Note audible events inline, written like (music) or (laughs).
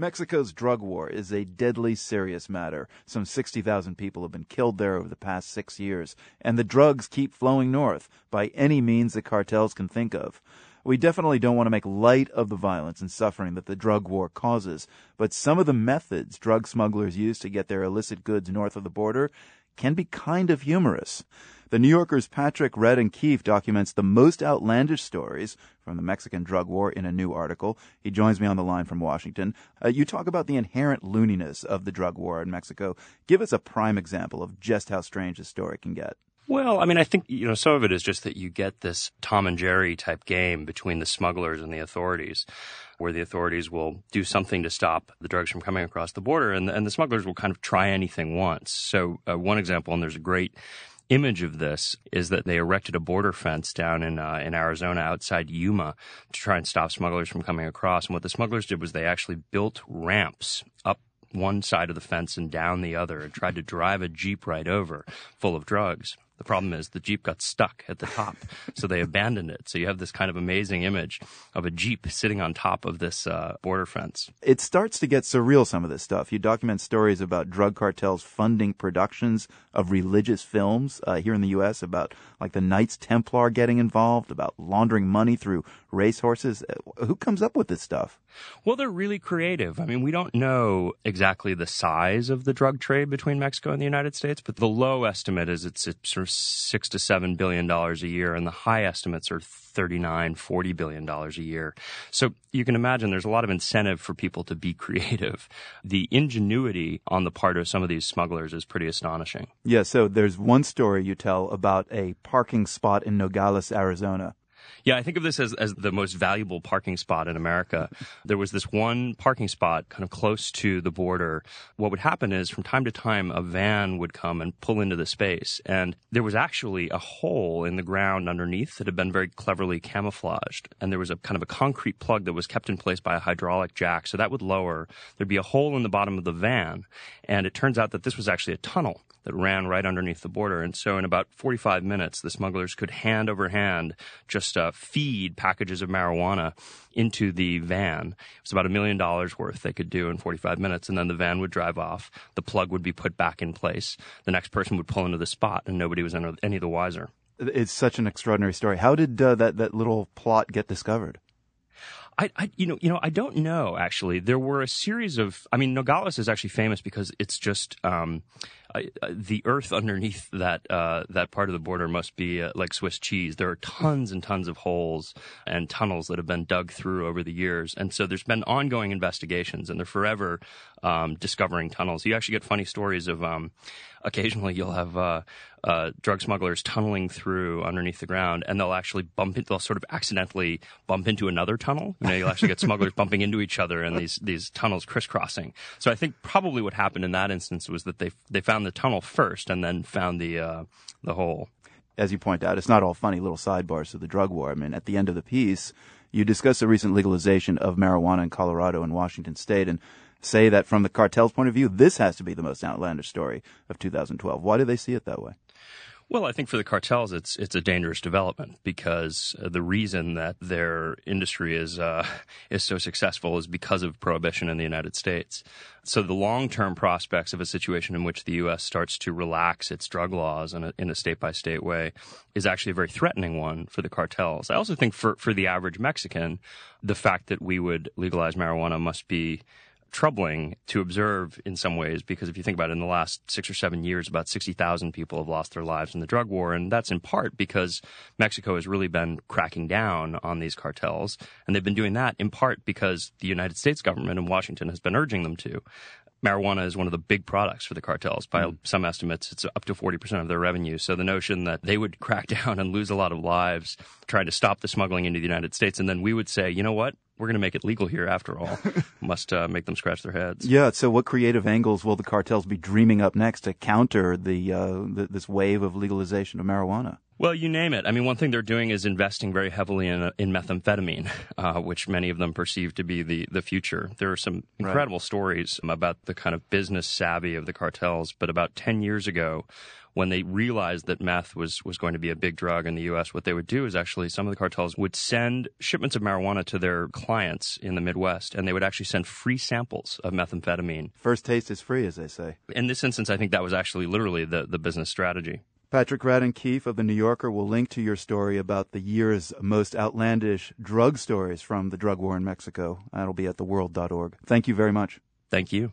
Mexico's drug war is a deadly serious matter. Some 60,000 people have been killed there over the past six years, and the drugs keep flowing north by any means the cartels can think of. We definitely don't want to make light of the violence and suffering that the drug war causes, but some of the methods drug smugglers use to get their illicit goods north of the border can be kind of humorous. The New Yorker's Patrick Radden Keefe documents the most outlandish stories from the Mexican drug war in a new article. He joins me on the line from Washington. Uh, you talk about the inherent looniness of the drug war in Mexico. Give us a prime example of just how strange a story can get. Well, I mean, I think, you know, some of it is just that you get this Tom and Jerry type game between the smugglers and the authorities, where the authorities will do something to stop the drugs from coming across the border, and, and the smugglers will kind of try anything once. So, uh, one example, and there's a great image of this is that they erected a border fence down in uh, in Arizona outside Yuma to try and stop smugglers from coming across. And what the smugglers did was they actually built ramps up one side of the fence and down the other and tried to drive a jeep right over full of drugs. The problem is the Jeep got stuck at the top, so they abandoned it. So you have this kind of amazing image of a Jeep sitting on top of this uh, border fence. It starts to get surreal, some of this stuff. You document stories about drug cartels funding productions of religious films uh, here in the U.S., about like the Knights Templar getting involved, about laundering money through racehorses. Uh, who comes up with this stuff? Well, they're really creative. I mean, we don't know exactly the size of the drug trade between Mexico and the United States, but the low estimate is it's, sort of six to seven billion dollars a year, and the high estimates are 39, 40 billion dollars a year. So you can imagine there's a lot of incentive for people to be (laughs) creative. The ingenuity on the part of some of these smugglers is pretty astonishing. Yeah, so there's one story you tell about a parking spot in Nogales, Arizona yeah, I think of this as, as the most valuable parking spot in America. There was this one parking spot kind of close to the border. What would happen is from time to time, a van would come and pull into the space. And there was actually a hole in the ground underneath that had been very cleverly camouflaged. And there was a kind of a concrete plug that was kept in place by a hydraulic jack. So that would lower. There'd be a hole in the bottom of the van. And it turns out that this was actually a tunnel that ran right underneath the border. And so in about 45 minutes, the smugglers could hand over hand just uh, feed packages of marijuana into the van. It was about a million dollars worth they could do in 45 minutes. And then the van would drive off. The plug would be put back in place. The next person would pull into the spot and nobody was any the wiser. It's such an extraordinary story. How did uh, that, that little plot get discovered? I, I, you know, you know, I don't know. Actually, there were a series of. I mean, Nogales is actually famous because it's just um, the earth underneath that uh, that part of the border must be uh, like Swiss cheese. There are tons and tons of holes and tunnels that have been dug through over the years, and so there's been ongoing investigations, and they're forever um, discovering tunnels. You actually get funny stories of um, occasionally you'll have uh, uh, drug smugglers tunneling through underneath the ground, and they'll actually bump into, they'll sort of accidentally bump into another tunnel. You know, you'll actually get smugglers bumping into each other and these these tunnels crisscrossing. So I think probably what happened in that instance was that they they found the tunnel first and then found the uh, the hole. As you point out, it's not all funny little sidebars to the drug war. I mean, at the end of the piece, you discuss the recent legalization of marijuana in Colorado and Washington State, and say that from the cartel's point of view, this has to be the most outlandish story of 2012. Why do they see it that way? Well, I think for the cartels, it's it's a dangerous development because the reason that their industry is uh, (laughs) is so successful is because of prohibition in the United States. So the long term prospects of a situation in which the U.S. starts to relax its drug laws in a, in a state by state way is actually a very threatening one for the cartels. I also think for for the average Mexican, the fact that we would legalize marijuana must be troubling to observe in some ways because if you think about it, in the last six or seven years, about 60,000 people have lost their lives in the drug war. And that's in part because Mexico has really been cracking down on these cartels. And they've been doing that in part because the United States government in Washington has been urging them to. Marijuana is one of the big products for the cartels. By mm. some estimates, it's up to 40% of their revenue. So the notion that they would (laughs) crack down and lose a lot of lives trying to stop the smuggling into the United States, and then we would say, you know what? We're going to make it legal here after all, (laughs) must uh, make them scratch their heads. Yeah. So, what creative angles will the cartels be dreaming up next to counter the, uh, the this wave of legalization of marijuana? Well, you name it. I mean, one thing they're doing is investing very heavily in, in methamphetamine, (laughs) uh, which many of them perceive to be the, the future. There are some incredible right. stories about the kind of business savvy of the cartels, but about 10 years ago, when they realized that meth was, was going to be a big drug in the U.S., what they would do is actually some of the cartels would send shipments of marijuana to their clients in the Midwest, and they would actually send free samples of methamphetamine. First taste is free, as they say. In this instance, I think that was actually literally the, the business strategy. Patrick Radden Keefe of The New Yorker will link to your story about the year's most outlandish drug stories from the drug war in Mexico. That'll be at theworld.org. Thank you very much. Thank you.